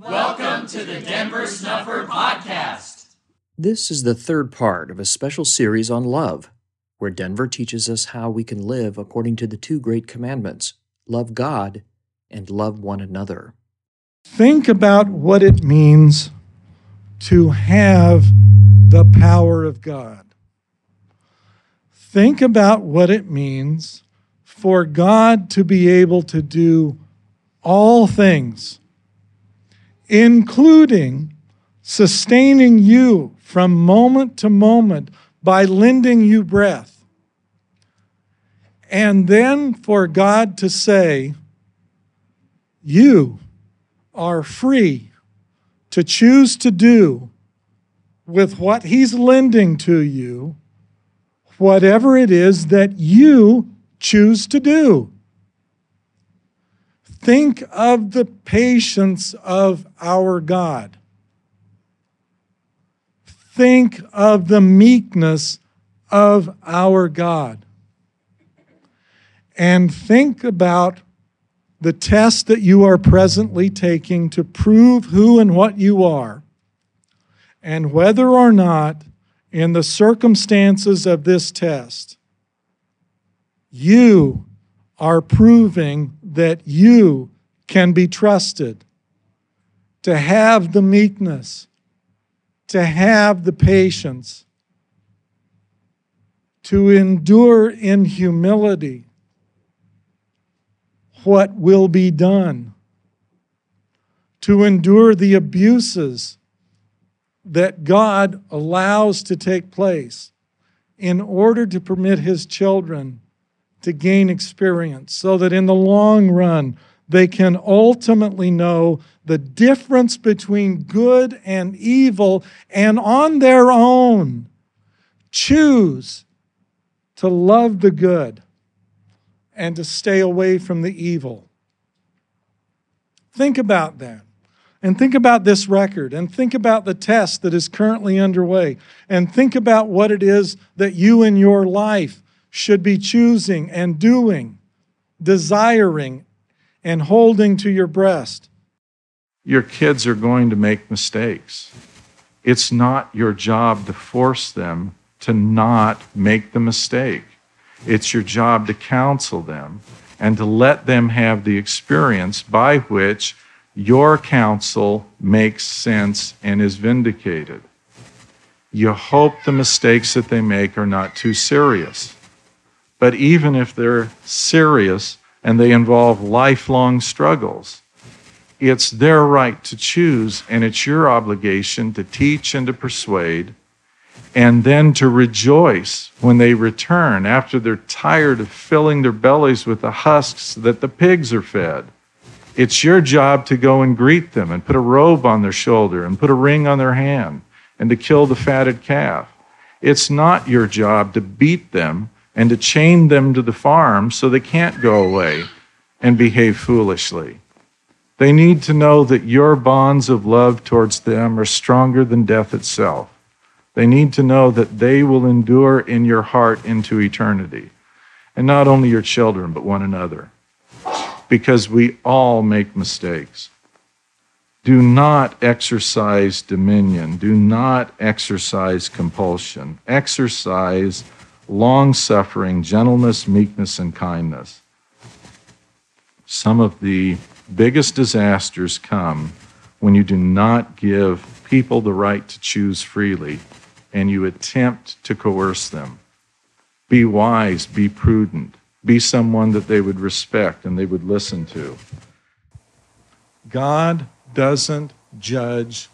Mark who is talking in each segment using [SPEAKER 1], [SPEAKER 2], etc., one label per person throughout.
[SPEAKER 1] Welcome to the Denver Snuffer Podcast.
[SPEAKER 2] This is the third part of a special series on love, where Denver teaches us how we can live according to the two great commandments love God and love one another.
[SPEAKER 3] Think about what it means to have the power of God. Think about what it means for God to be able to do all things including sustaining you from moment to moment by lending you breath. And then for God to say, You are free to choose to do with what He's lending to you whatever it is that you choose to do. Think of the patience of our God. Think of the meekness of our God. And think about the test that you are presently taking to prove who and what you are, and whether or not, in the circumstances of this test, you are proving that you can be trusted, to have the meekness, to have the patience, to endure in humility what will be done, to endure the abuses that God allows to take place in order to permit His children to gain experience so that in the long run, they can ultimately know the difference between good and evil and on their own choose to love the good and to stay away from the evil. Think about that. And think about this record and think about the test that is currently underway and think about what it is that you in your life should be choosing and doing, desiring and holding to your breast.
[SPEAKER 4] Your kids are going to make mistakes. It's not your job to force them to not make the mistake. It's your job to counsel them and to let them have the experience by which your counsel makes sense and is vindicated. You hope the mistakes that they make are not too serious. But even if they're serious and they involve lifelong struggles, it's their right to choose, and it's your obligation to teach and to persuade, and then to rejoice when they return after they're tired of filling their bellies with the husks that the pigs are fed. It's your job to go and greet them and put a robe on their shoulder and put a ring on their hand and to kill the fatted calf. It's not your job to beat them and to chain them to the farm so they can't go away and behave foolishly. They need to know that your bonds of love towards them are stronger than death itself. They need to know that they will endure in your heart into eternity. And not only your children, but one another. Because we all make mistakes. Do not exercise dominion. Do not exercise compulsion. Exercise long suffering, gentleness, meekness, and kindness. Some of the biggest disasters come when you do not give people the right to choose freely and you attempt to coerce them. Be wise, be prudent, be someone that they would respect and they would listen to. God doesn't judge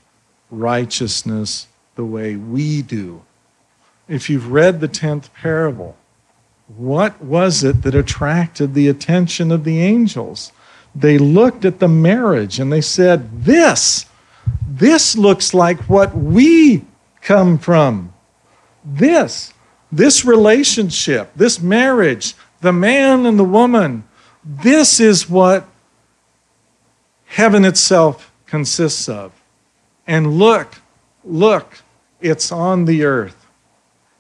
[SPEAKER 4] righteousness the way we do if you've read the 10th parable, what was it that attracted the attention of the angels? They looked at the marriage and they said, This, this looks like what we come from. This, this relationship, this marriage, the man and the woman, this is what heaven itself consists of. And look, look, it's on the earth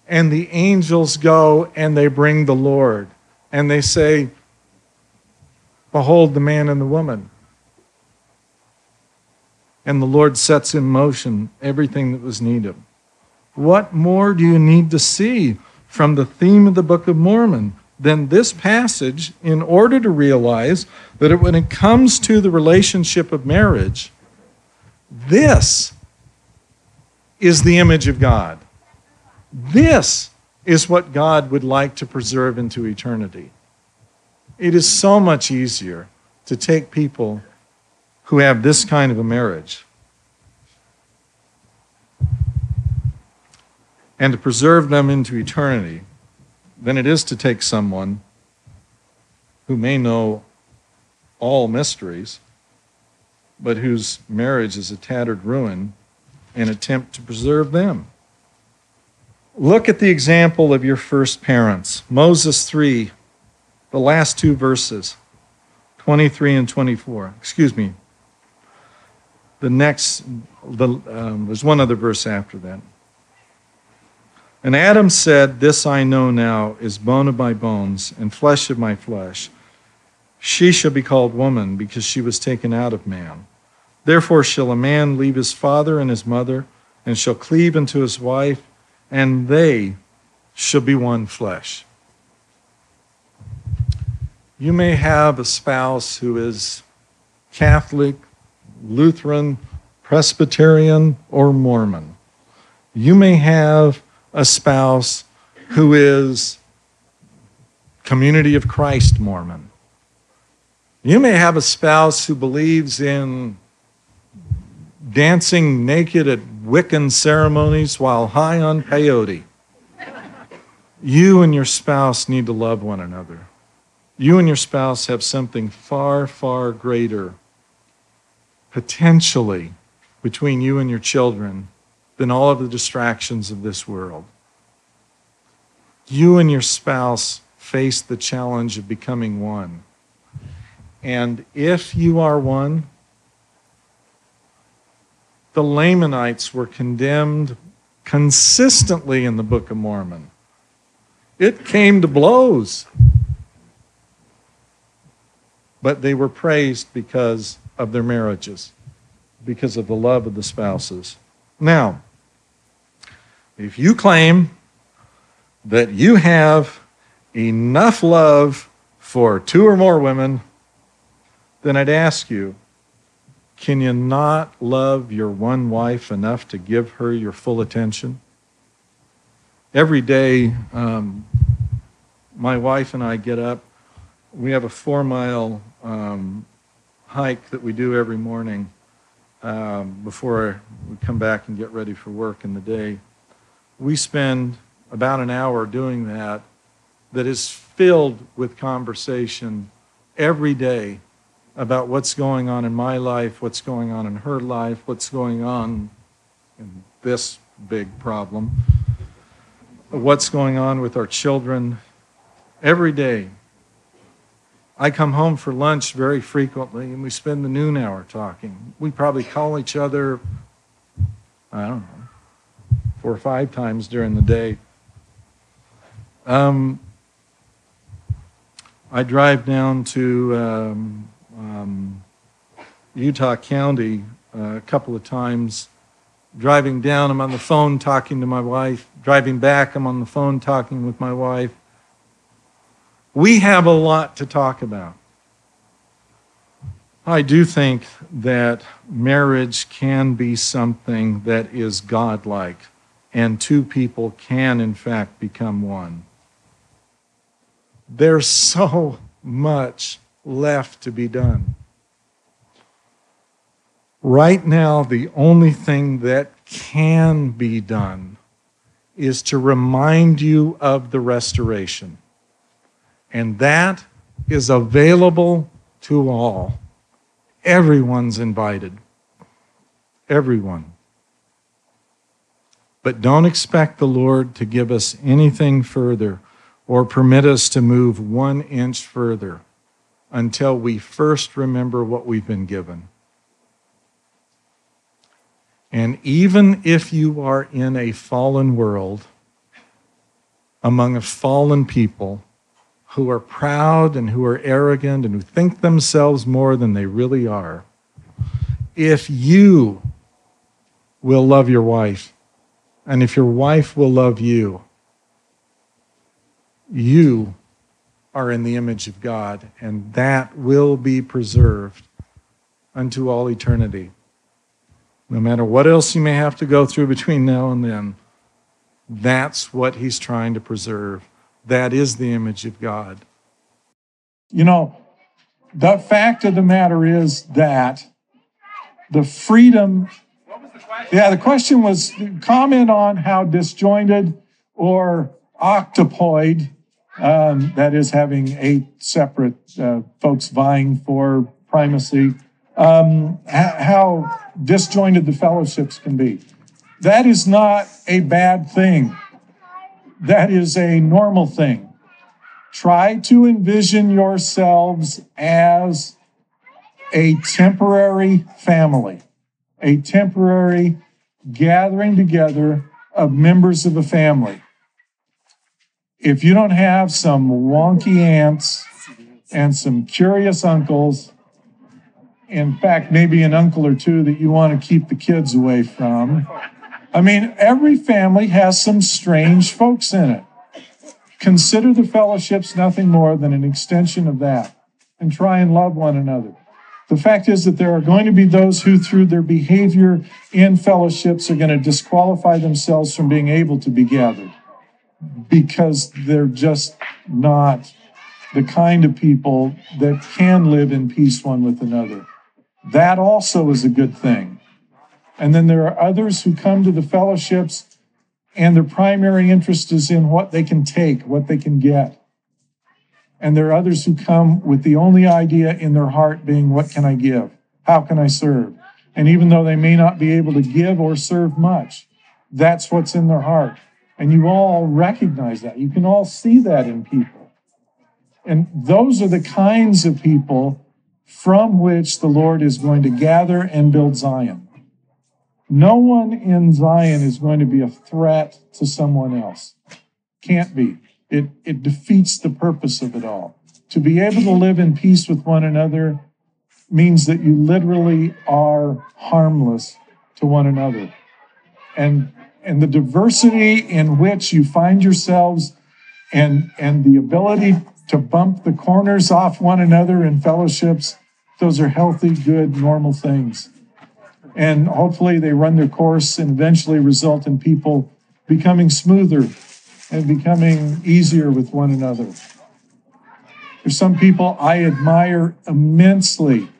[SPEAKER 4] and the angels go and they bring the Lord. And they say, Behold the man and the woman. and the Lord sets in motion everything that was needed. What more do you need to see from the theme of the Book of Mormon than this passage in order to realize that when it comes to the relationship of marriage, this is the image of God. This is what God would like to preserve into eternity. It is so much easier to take people who have this kind of a marriage and to preserve them into eternity than it is to take someone who may know all mysteries, but whose marriage is a tattered ruin and attempt to preserve them. Look at the example of your first parents. Moses 3, the last two verses, 23 and 24. Excuse me. The next, the, um, there's one other verse after that. And Adam said, This I know now is bone of my bones and flesh of my flesh. She shall be called woman because she was taken out of man. Therefore shall a man leave his father and his mother and shall cleave unto his wife and they shall be one flesh. You may have a spouse who is Catholic, Lutheran, Presbyterian, or Mormon. You may have a spouse who is Community of Christ Mormon. You may have a spouse who believes in dancing naked at Wiccan ceremonies while high on peyote. You and your spouse need to love one another. You and your spouse have something far, far greater potentially between you and your children than all of the distractions of this world. You and your spouse face the challenge of becoming one. And if you are one, the Lamanites were condemned consistently in the Book of Mormon. It came to blows. But they were praised because of their marriages, because of the love of the spouses. Now, if you claim that you have enough love for two or more women, then I'd ask you can you not love your one wife enough to give her your full attention? Every day, um, my wife and I get up. We have a four mile um, hike that we do every morning um, before we come back and get ready for work in the day. We spend about an hour doing that, that is filled with conversation every day about what's going on in my life, what's going on in her life, what's going on in this big problem, what's going on with our children every day. I come home for lunch very frequently and we spend the noon hour talking. We probably call each other, I don't know, four or five times during the day. Um, I drive down to um, um, Utah County uh, a couple of times. Driving down, I'm on the phone talking to my wife. Driving back, I'm on the phone talking with my wife. We have a lot to talk about. I do think that marriage can be something that is godlike, and two people can, in fact, become one. There's so much left to be done. Right now, the only thing that can be done is to remind you of the restoration. And that is available to all. Everyone's invited. Everyone. But don't expect the Lord to give us anything further or permit us to move one inch further until we first remember what we've been given. And even if you are in a fallen world, among a fallen people who are proud and who are arrogant and who think themselves more than they really are, if you will love your wife, and if your wife will love you, you are in the image of God, and that will be preserved unto all eternity. No matter what else you may have to go through between now and then, that's what he's trying to preserve. That is the image of God. You know, the fact of the matter is that the freedom. Yeah, the question was comment on how disjointed or octopoid, um, that is, having eight separate uh, folks vying for primacy, um, how disjointed the fellowships can be. That is not a bad thing. That is a normal thing. Try to envision yourselves as a temporary family, a temporary gathering together of members of a family. If you don't have some wonky aunts and some curious uncles, in fact, maybe an uncle or two that you want to keep the kids away from. I mean, every family has some strange folks in it. Consider the fellowships nothing more than an extension of that and try and love one another. The fact is that there are going to be those who, through their behavior in fellowships, are going to disqualify themselves from being able to be gathered because they're just not the kind of people that can live in peace one with another. That also is a good thing. And then there are others who come to the fellowships and their primary interest is in what they can take, what they can get. And there are others who come with the only idea in their heart being, What can I give? How can I serve? And even though they may not be able to give or serve much, that's what's in their heart. And you all recognize that. You can all see that in people. And those are the kinds of people from which the Lord is going to gather and build Zion. No one in Zion is going to be a threat to someone else. Can't be. It, it defeats the purpose of it all. To be able to live in peace with one another means that you literally are harmless to one another. And, and the diversity in which you find yourselves and, and the ability to bump the corners off one another in fellowships, those are healthy, good, normal things and hopefully they run their course and eventually result in people becoming smoother and becoming easier with one another. There's some people I admire immensely,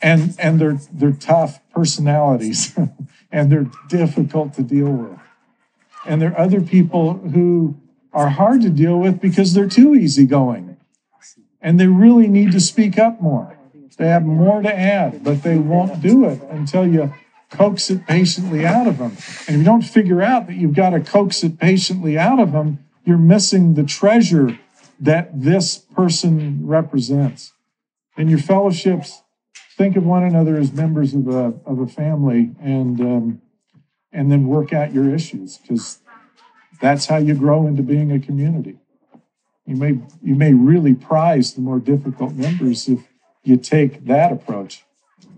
[SPEAKER 4] and and they're they're tough personalities, and they're difficult to deal with. And there are other people who are hard to deal with because they're too easygoing, and they really need to speak up more. They have more to add, but they won't do it until you coax it patiently out of them. And if you don't figure out that you've got to coax it patiently out of them, you're missing the treasure that this person represents. In your fellowships, think of one another as members of a, of a family and, um, and then work out your issues because that's how you grow into being a community. You may, you may really prize the more difficult members if you take that approach.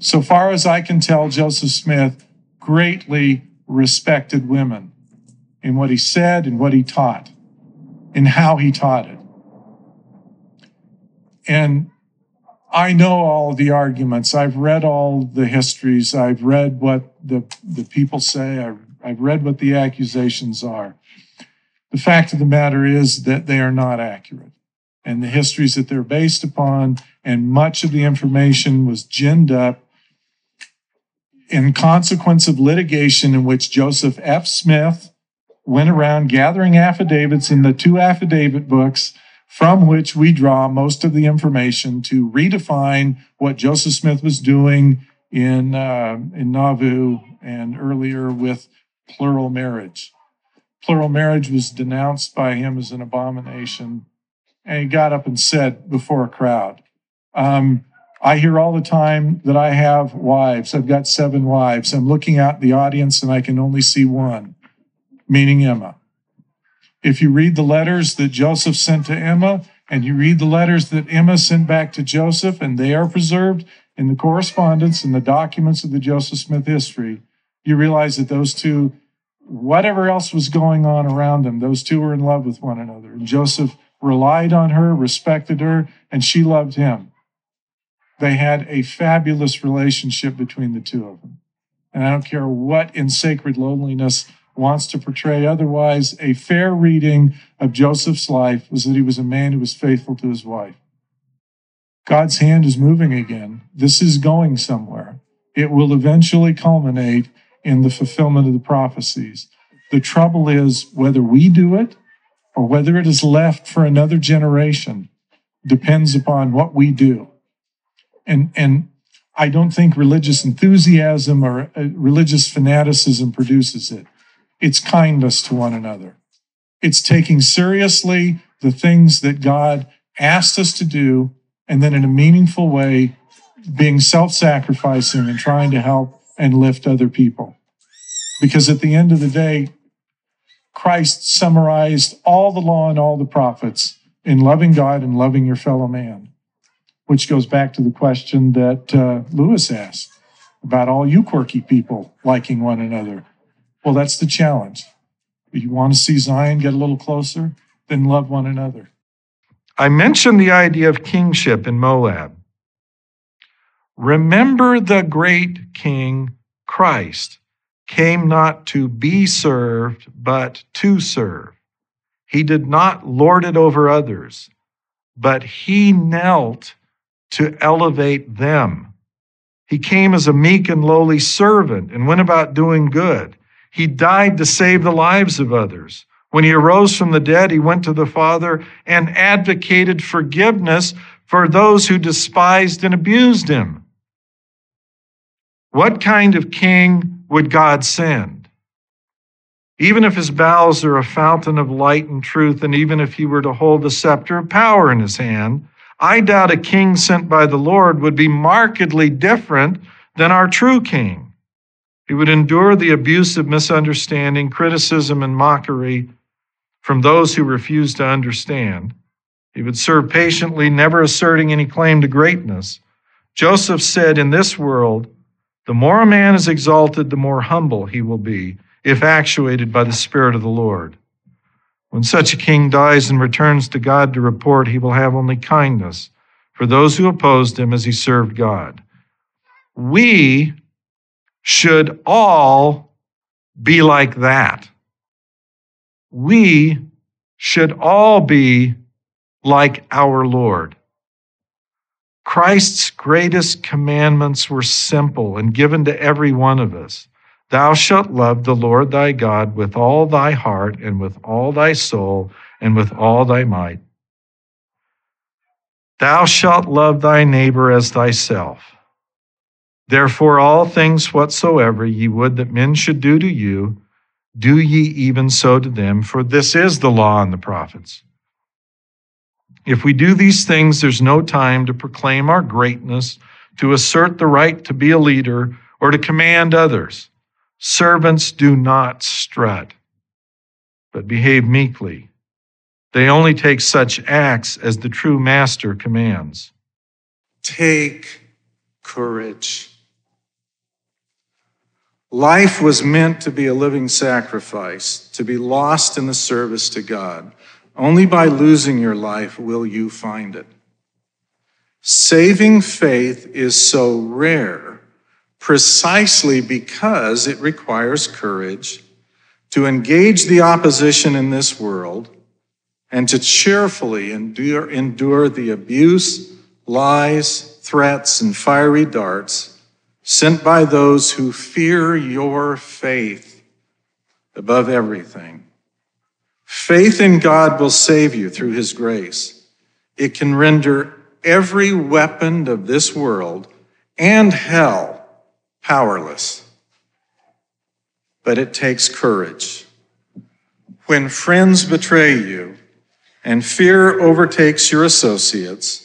[SPEAKER 4] So far as I can tell, Joseph Smith greatly respected women in what he said and what he taught, in how he taught it. And I know all the arguments. I've read all the histories. I've read what the, the people say. I've, I've read what the accusations are. The fact of the matter is that they are not accurate and the histories that they're based upon, and much of the information was ginned up in consequence of litigation in which Joseph F. Smith went around gathering affidavits in the two affidavit books from which we draw most of the information to redefine what Joseph Smith was doing in, uh, in Nauvoo and earlier with plural marriage. Plural marriage was denounced by him as an abomination and he got up and said before a crowd, um, I hear all the time that I have wives. I've got seven wives. I'm looking out the audience and I can only see one, meaning Emma. If you read the letters that Joseph sent to Emma and you read the letters that Emma sent back to Joseph and they are preserved, in the correspondence and the documents of the Joseph Smith history, you realize that those two, whatever else was going on around them, those two were in love with one another. And Joseph relied on her, respected her, and she loved him. They had a fabulous relationship between the two of them. And I don't care what in sacred loneliness wants to portray otherwise. A fair reading of Joseph's life was that he was a man who was faithful to his wife. God's hand is moving again. This is going somewhere. It will eventually culminate in the fulfillment of the prophecies. The trouble is whether we do it or whether it is left for another generation depends upon what we do. And, and I don't think religious enthusiasm or uh, religious fanaticism produces it. It's kindness to one another. It's taking seriously the things that God asked us to do, and then in a meaningful way, being self sacrificing and trying to help and lift other people. Because at the end of the day, Christ summarized all the law and all the prophets in loving God and loving your fellow man, which goes back to the question that uh, Lewis asked about all you quirky people liking one another. Well, that's the challenge. If you want to see Zion get a little closer, then love one another.
[SPEAKER 5] I mentioned the idea of kingship in Moab. Remember the great king Christ came not to be served, but to serve. He did not lord it over others, but he knelt to elevate them. He came as a meek and lowly servant and went about doing good. He died to save the lives of others. When he arose from the dead, he went to the Father and advocated forgiveness for those who despised and abused him. What kind of king would God send? Even if his bowels are a fountain of light and truth, and even if he were to hold the scepter of power in his hand, I doubt a king sent by the Lord would be markedly different than our true king. He would endure the abuse of misunderstanding, criticism, and mockery from those who refused to understand. He would serve patiently, never asserting any claim to greatness. Joseph said, In this world, the more a man is exalted, the more humble he will be, if actuated by the Spirit of the Lord. When such a king dies and returns to God to report, he will have only kindness for those who opposed him as he served God. We should all be like that. We should all be like our Lord. Christ's greatest commandments were simple and given to every one of us. Thou shalt love the Lord thy God with all thy heart and with all thy soul and with all thy might. Thou shalt love thy neighbor as thyself. Therefore, all things whatsoever ye would that men should do to you, do ye even so to them, for this is the law and the prophets. If we do these things, there's no time to proclaim our greatness, to assert the right to be a leader, or to command others. Servants do not strut, but behave meekly. They only take such acts as the true master commands.
[SPEAKER 4] Take courage. Life was meant to be a living sacrifice, to be lost in the service to God. Only by losing your life will you find it. Saving faith is so rare precisely because it requires courage to engage the opposition in this world and to cheerfully endure, endure the abuse, lies, threats, and fiery darts sent by those who fear your faith above everything. Faith in God will save you through his grace. It can render every weapon of this world and hell powerless. But it takes courage. When friends betray you and fear overtakes your associates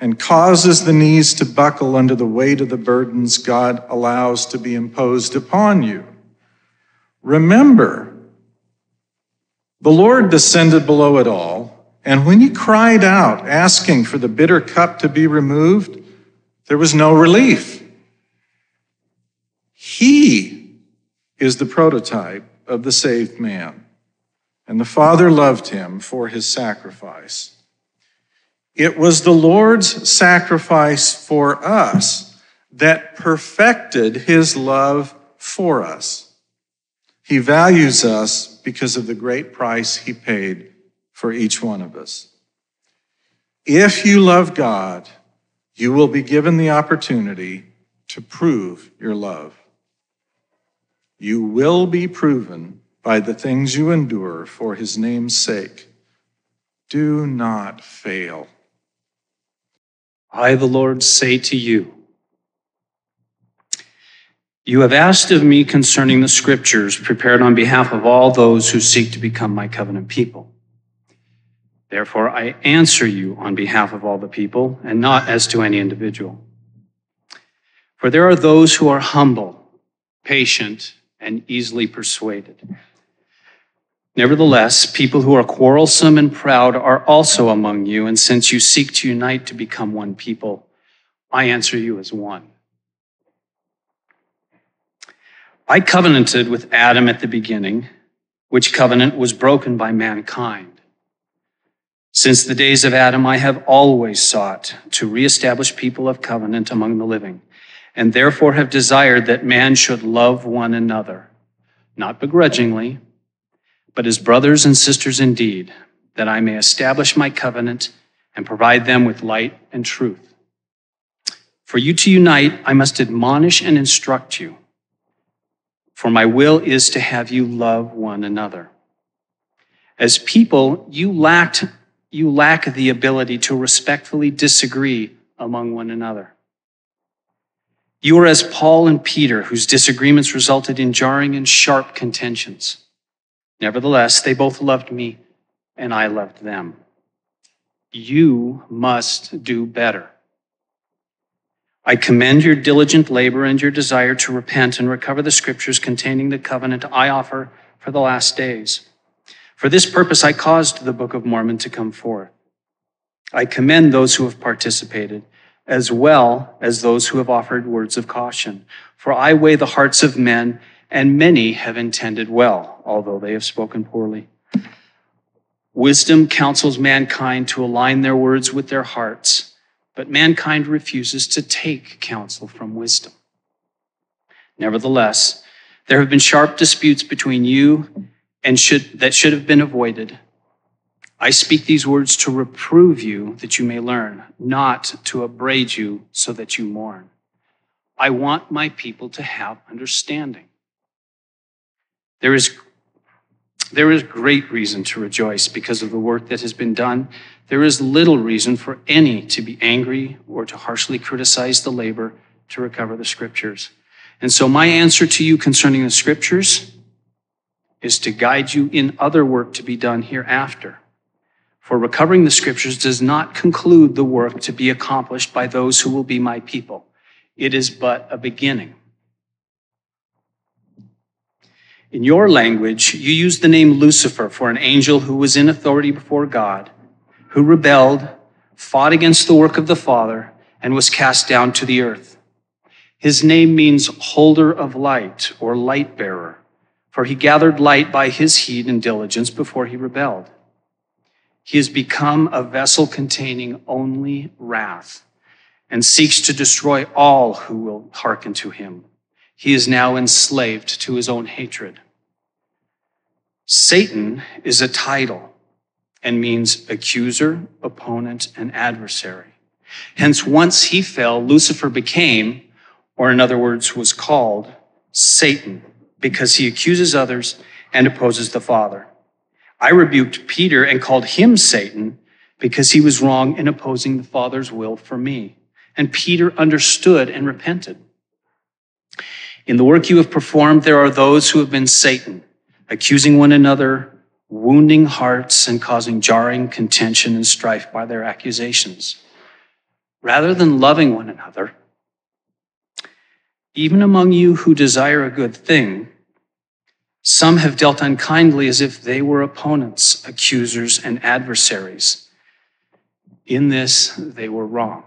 [SPEAKER 4] and causes the knees to buckle under the weight of the burdens God allows to be imposed upon you, remember the Lord descended below it all, and when he cried out, asking for the bitter cup to be removed, there was no relief. He is the prototype of the saved man, and the Father loved him for his sacrifice. It was the Lord's sacrifice for us that perfected his love for us. He values us because of the great price he paid for each one of us. If you love God, you will be given the opportunity to prove your love. You will be proven by the things you endure for his name's sake. Do not fail.
[SPEAKER 6] I, the Lord, say to you, You have asked of me concerning the scriptures prepared on behalf of all those who seek to become my covenant people. Therefore, I answer you on behalf of all the people and not as to any individual. For there are those who are humble, patient, and easily persuaded. Nevertheless, people who are quarrelsome and proud are also among you, and since you seek to unite to become one people, I answer you as one. I covenanted with Adam at the beginning, which covenant was broken by mankind. Since the days of Adam, I have always sought to reestablish people of covenant among the living, and therefore have desired that man should love one another, not begrudgingly, but as brothers and sisters indeed, that I may establish my covenant and provide them with light and truth. For you to unite, I must admonish and instruct you, for my will is to have you love one another. As people, you lacked you lack the ability to respectfully disagree among one another. You are as Paul and Peter, whose disagreements resulted in jarring and sharp contentions. Nevertheless, they both loved me, and I loved them. You must do better. I commend your diligent labor and your desire to repent and recover the scriptures containing the covenant I offer for the last days. For this purpose, I caused the Book of Mormon to come forth. I commend those who have participated, as well as those who have offered words of caution. For I weigh the hearts of men, and many have intended well, although they have spoken poorly. Wisdom counsels mankind to align their words with their hearts, but mankind refuses to take counsel from wisdom. Nevertheless, there have been sharp disputes between you and should, that should have been avoided. I speak these words to reprove you that you may learn, not to upbraid you so that you mourn. I want my people to have understanding. There is, there is great reason to rejoice because of the work that has been done. There is little reason for any to be angry or to harshly criticize the labor to recover the scriptures. And so, my answer to you concerning the scriptures is to guide you in other work to be done hereafter. For recovering the scriptures does not conclude the work to be accomplished by those who will be my people. It is but a beginning. In your language, you use the name Lucifer for an angel who was in authority before God, who rebelled, fought against the work of the Father, and was cast down to the earth. His name means holder of light or light bearer for he gathered light by his heed and diligence before he rebelled. He has become a vessel containing only wrath and seeks to destroy all who will hearken to him. He is now enslaved to his own hatred. Satan is a title and means accuser, opponent, and adversary. Hence, once he fell, Lucifer became, or in other words, was called Satan because he accuses others and opposes the Father. I rebuked Peter and called him Satan because he was wrong in opposing the Father's will for me. And Peter understood and repented. In the work you have performed, there are those who have been Satan, accusing one another, wounding hearts, and causing jarring contention and strife by their accusations. Rather than loving one another, even among you who desire a good thing, some have dealt unkindly as if they were opponents, accusers, and adversaries. In this, they were wrong.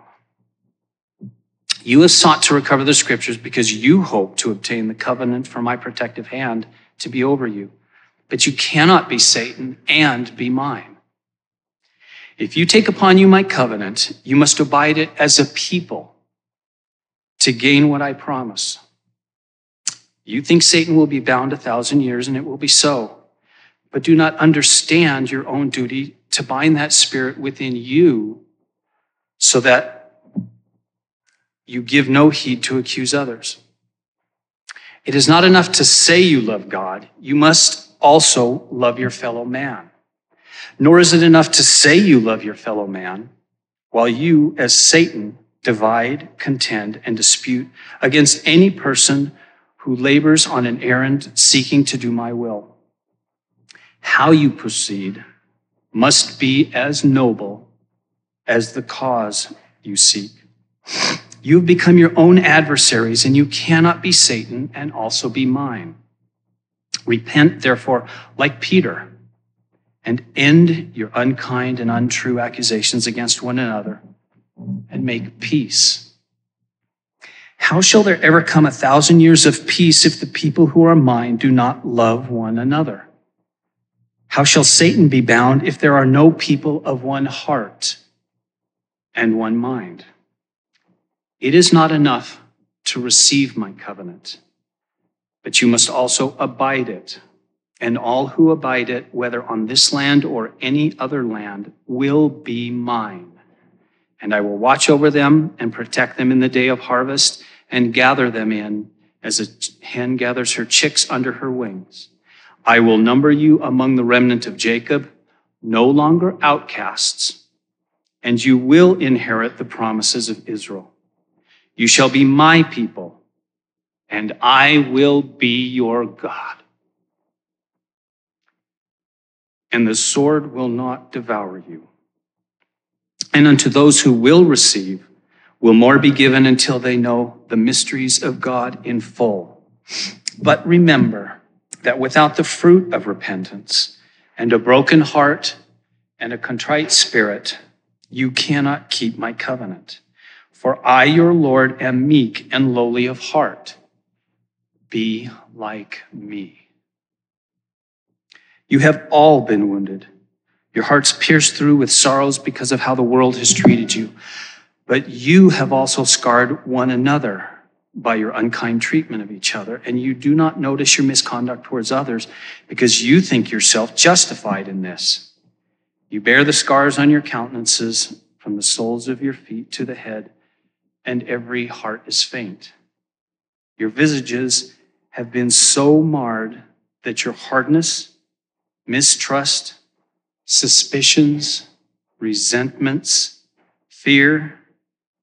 [SPEAKER 6] You have sought to recover the scriptures because you hope to obtain the covenant for my protective hand to be over you. But you cannot be Satan and be mine. If you take upon you my covenant, you must abide it as a people to gain what I promise. You think Satan will be bound a thousand years, and it will be so. But do not understand your own duty to bind that spirit within you so that you give no heed to accuse others. It is not enough to say you love God, you must also love your fellow man. Nor is it enough to say you love your fellow man, while you, as Satan, divide, contend, and dispute against any person who labors on an errand seeking to do my will. How you proceed must be as noble as the cause you seek. You have become your own adversaries, and you cannot be Satan and also be mine. Repent, therefore, like Peter, and end your unkind and untrue accusations against one another, and make peace. How shall there ever come a thousand years of peace if the people who are mine do not love one another? How shall Satan be bound if there are no people of one heart and one mind? It is not enough to receive my covenant, but you must also abide it. And all who abide it, whether on this land or any other land, will be mine. And I will watch over them and protect them in the day of harvest and gather them in as a hen gathers her chicks under her wings. I will number you among the remnant of Jacob, no longer outcasts, and you will inherit the promises of Israel. You shall be my people, and I will be your God. And the sword will not devour you. And unto those who will receive, will more be given until they know the mysteries of God in full. But remember that without the fruit of repentance and a broken heart and a contrite spirit, you cannot keep my covenant. For I, your Lord, am meek and lowly of heart. Be like me. You have all been wounded, your hearts pierced through with sorrows because of how the world has treated you. But you have also scarred one another by your unkind treatment of each other, and you do not notice your misconduct towards others because you think yourself justified in this. You bear the scars on your countenances from the soles of your feet to the head and every heart is faint. Your visages have been so marred that your hardness, mistrust, suspicions, resentments, fear,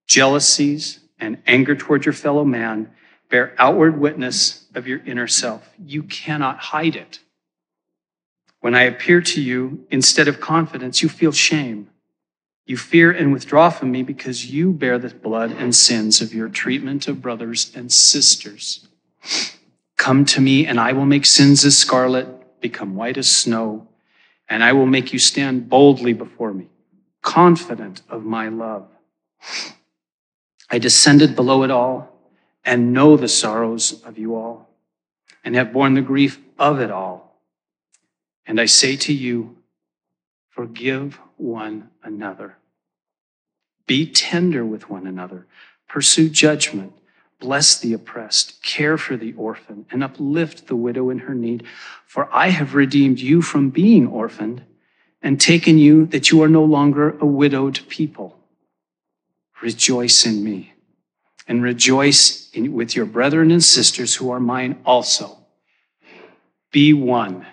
[SPEAKER 6] jealousies, and anger toward your fellow man bear outward witness of your inner self. You cannot hide it. When I appear to you, instead of confidence, you feel shame. You fear and withdraw from me because you bear the blood and sins of your treatment of brothers and sisters. Come to me, and I will make sins as scarlet become white as snow, and I will make you stand boldly before me, confident of my love. I descended below it all and know the sorrows of you all, and have borne the grief of it all. And I say to you, forgive one another. Be tender with one another. Pursue judgment. Bless the oppressed. Care for the orphan and uplift the widow in her need. For I have redeemed you from being orphaned and taken you that you are no longer a widowed people. Rejoice in me and rejoice in, with your brethren and sisters who are mine also. Be one.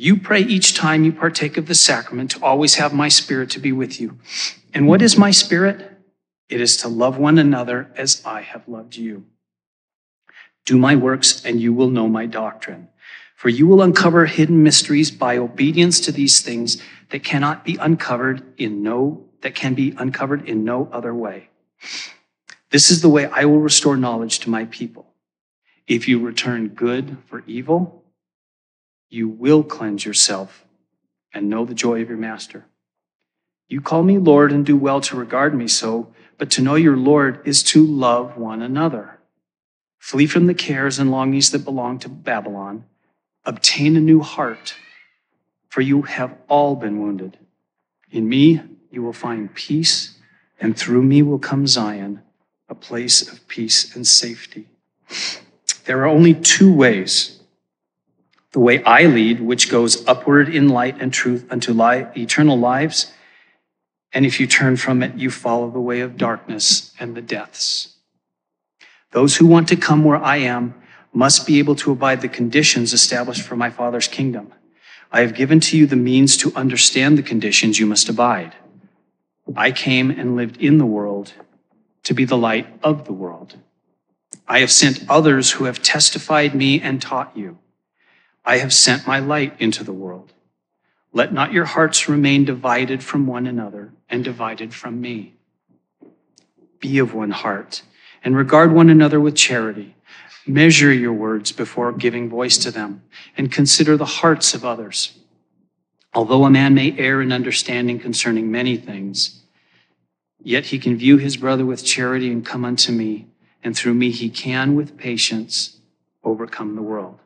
[SPEAKER 6] You pray each time you partake of the sacrament to always have my spirit to be with you. And what is my spirit? It is to love one another as I have loved you. Do my works, and you will know my doctrine. For you will uncover hidden mysteries by obedience to these things that cannot be uncovered in no, that can be uncovered in no other way. This is the way I will restore knowledge to my people. If you return good for evil, you will cleanse yourself and know the joy of your master. You call me Lord and do well to regard me so, but to know your Lord is to love one another. Flee from the cares and longings that belong to Babylon. Obtain a new heart, for you have all been wounded. In me you will find peace, and through me will come Zion, a place of peace and safety. There are only two ways the way I lead, which goes upward in light and truth unto eternal lives. And if you turn from it, you follow the way of darkness and the deaths. Those who want to come where I am must be able to abide the conditions established for my Father's kingdom. I have given to you the means to understand the conditions you must abide. I came and lived in the world to be the light of the world. I have sent others who have testified me and taught you. I have sent my light into the world. Let not your hearts remain divided from one another and divided from me. Be of one heart and regard one another with charity. Measure your words before giving voice to them and consider the hearts of others. Although a man may err in understanding concerning many things, yet he can view his brother with charity and come unto me, and through me he can, with patience, overcome the world.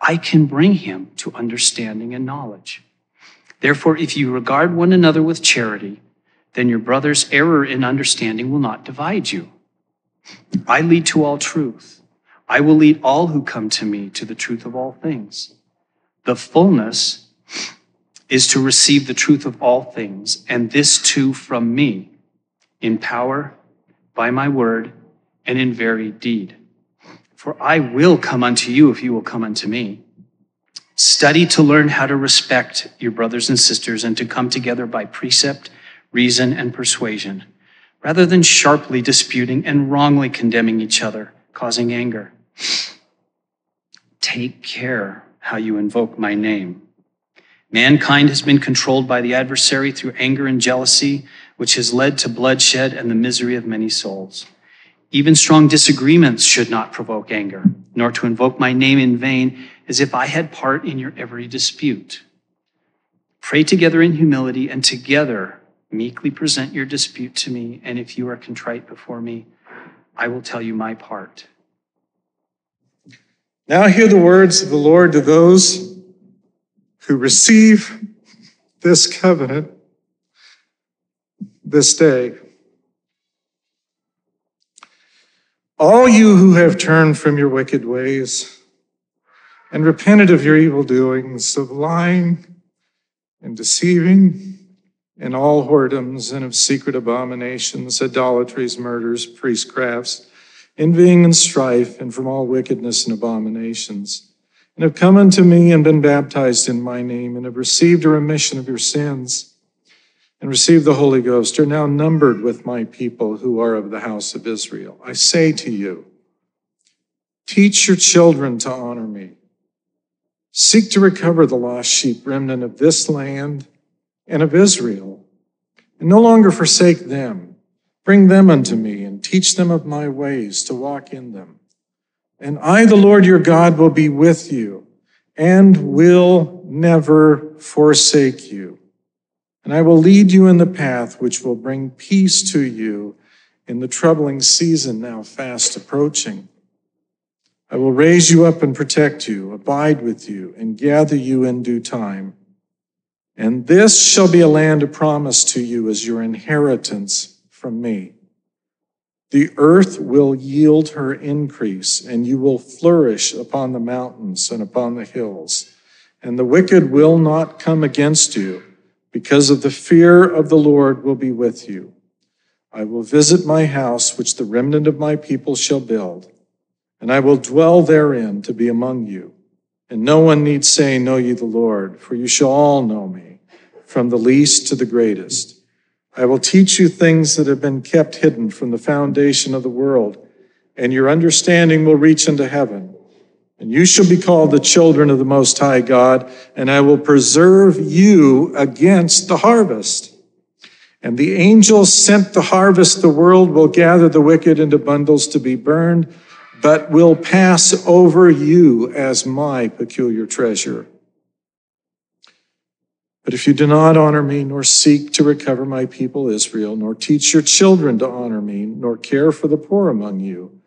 [SPEAKER 6] I can bring him to understanding and knowledge. Therefore, if you regard one another with charity, then your brother's error in understanding will not divide you. I lead to all truth. I will lead all who come to me to the truth of all things. The fullness is to receive the truth of all things, and this too from me, in power, by my word, and in very deed. For I will come unto you if you will come unto me. Study to learn how to respect your brothers and sisters and to come together by precept, reason, and persuasion rather than sharply disputing and wrongly condemning each other, causing anger. Take care how you invoke my name. Mankind has been controlled by the adversary through anger and jealousy, which has led to bloodshed and the misery of many souls. Even strong disagreements should not provoke anger, nor to invoke my name in vain as if I had part in your every dispute. Pray together in humility and together meekly present your dispute to me, and if you are contrite before me, I will tell you my part.
[SPEAKER 4] Now hear the words of the Lord to those who receive this covenant this day. All you who have turned from your wicked ways and repented of your evil doings, of lying and deceiving, and all whoredoms and of secret abominations, idolatries, murders, priestcrafts, envying and strife, and from all wickedness and abominations, and have come unto me and been baptized in my name, and have received a remission of your sins, and receive the Holy Ghost, are now numbered with my people who are of the house of Israel. I say to you, teach your children to honor me. Seek to recover the lost sheep remnant of this land and of Israel, and no longer forsake them. Bring them unto me and teach them of my ways to walk in them. And I, the Lord your God, will be with you and will never forsake you. And I will lead you in the path which will bring peace to you in the troubling season now fast approaching. I will raise you up and protect you, abide with you, and gather you in due time. And this shall be a land of promise to you as your inheritance from me. The earth will yield her increase, and you will flourish upon the mountains and upon the hills. And the wicked will not come against you, because of the fear of the Lord will be with you. I will visit my house, which the remnant of my people shall build, and I will dwell therein to be among you. And no one need say, Know ye the Lord, for you shall all know me, from the least to the greatest. I will teach you things that have been kept hidden from the foundation of the world, and your understanding will reach into heaven. And you shall be called the children of the Most High God, and I will preserve you against the harvest. And the angels sent to harvest the world will gather the wicked into bundles to be burned but will pass over you as my peculiar treasure. But if you do not honor me, nor seek to recover my people Israel, nor teach your children to honor me, nor care for the poor among you,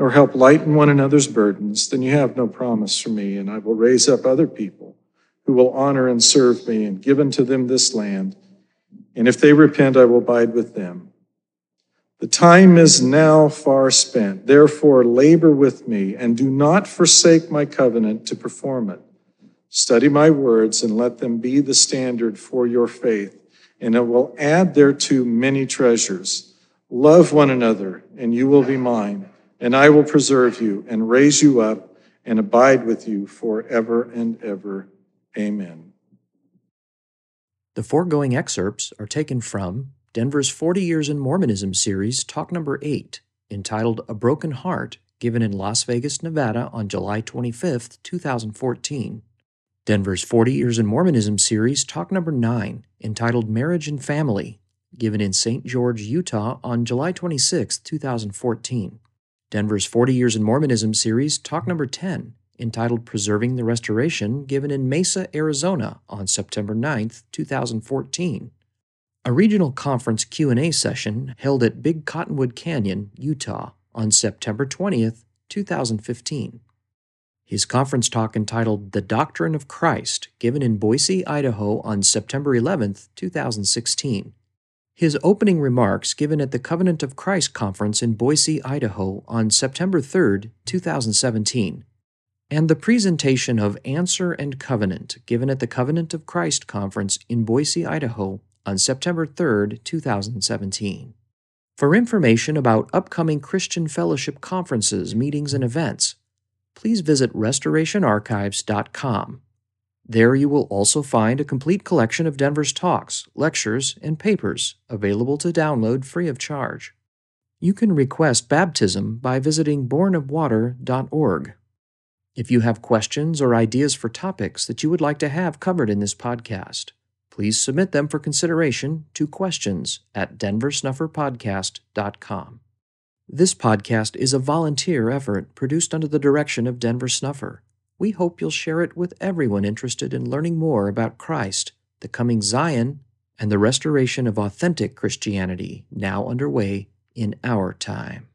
[SPEAKER 4] nor help lighten one another's burdens, then you have no promise from me, and I will raise up other people who will honor and serve me, and give unto them this land. And if they repent, I will abide with them. The time is now far spent. Therefore, labor with me, and do not forsake my covenant to perform it. Study my words and let them be the standard for your faith, and it will add thereto many treasures. Love one another, and you will be mine, and I will preserve you and raise you up and abide with you forever and ever. Amen.
[SPEAKER 2] The foregoing excerpts are taken from Denver's 40 Years in Mormonism series, talk number 8, entitled A Broken Heart, given in Las Vegas, Nevada on July 25, 2014. Denver's 40 Years in Mormonism series, talk number 9, entitled Marriage and Family, given in St. George, Utah on July 26, 2014. Denver's 40 Years in Mormonism series, talk number 10, entitled Preserving the Restoration, given in Mesa, Arizona on September 9, 2014. A regional conference Q&A session held at Big Cottonwood Canyon, Utah on September 20th, 2015. His conference talk entitled The Doctrine of Christ, given in Boise, Idaho on September 11, 2016. His opening remarks given at the Covenant of Christ conference in Boise, Idaho on September 3, 2017. And the presentation of Answer and Covenant given at the Covenant of Christ conference in Boise, Idaho on September 3, 2017. For information about upcoming Christian Fellowship conferences, meetings, and events, please visit restorationarchives.com. There you will also find a complete collection of Denver's talks, lectures, and papers available to download free of charge. You can request baptism by visiting bornofwater.org. If you have questions or ideas for topics that you would like to have covered in this podcast, please submit them for consideration to questions at denversnufferpodcast.com. This podcast is a volunteer effort produced under the direction of Denver Snuffer. We hope you'll share it with everyone interested in learning more about Christ, the coming Zion, and the restoration of authentic Christianity now underway in our time.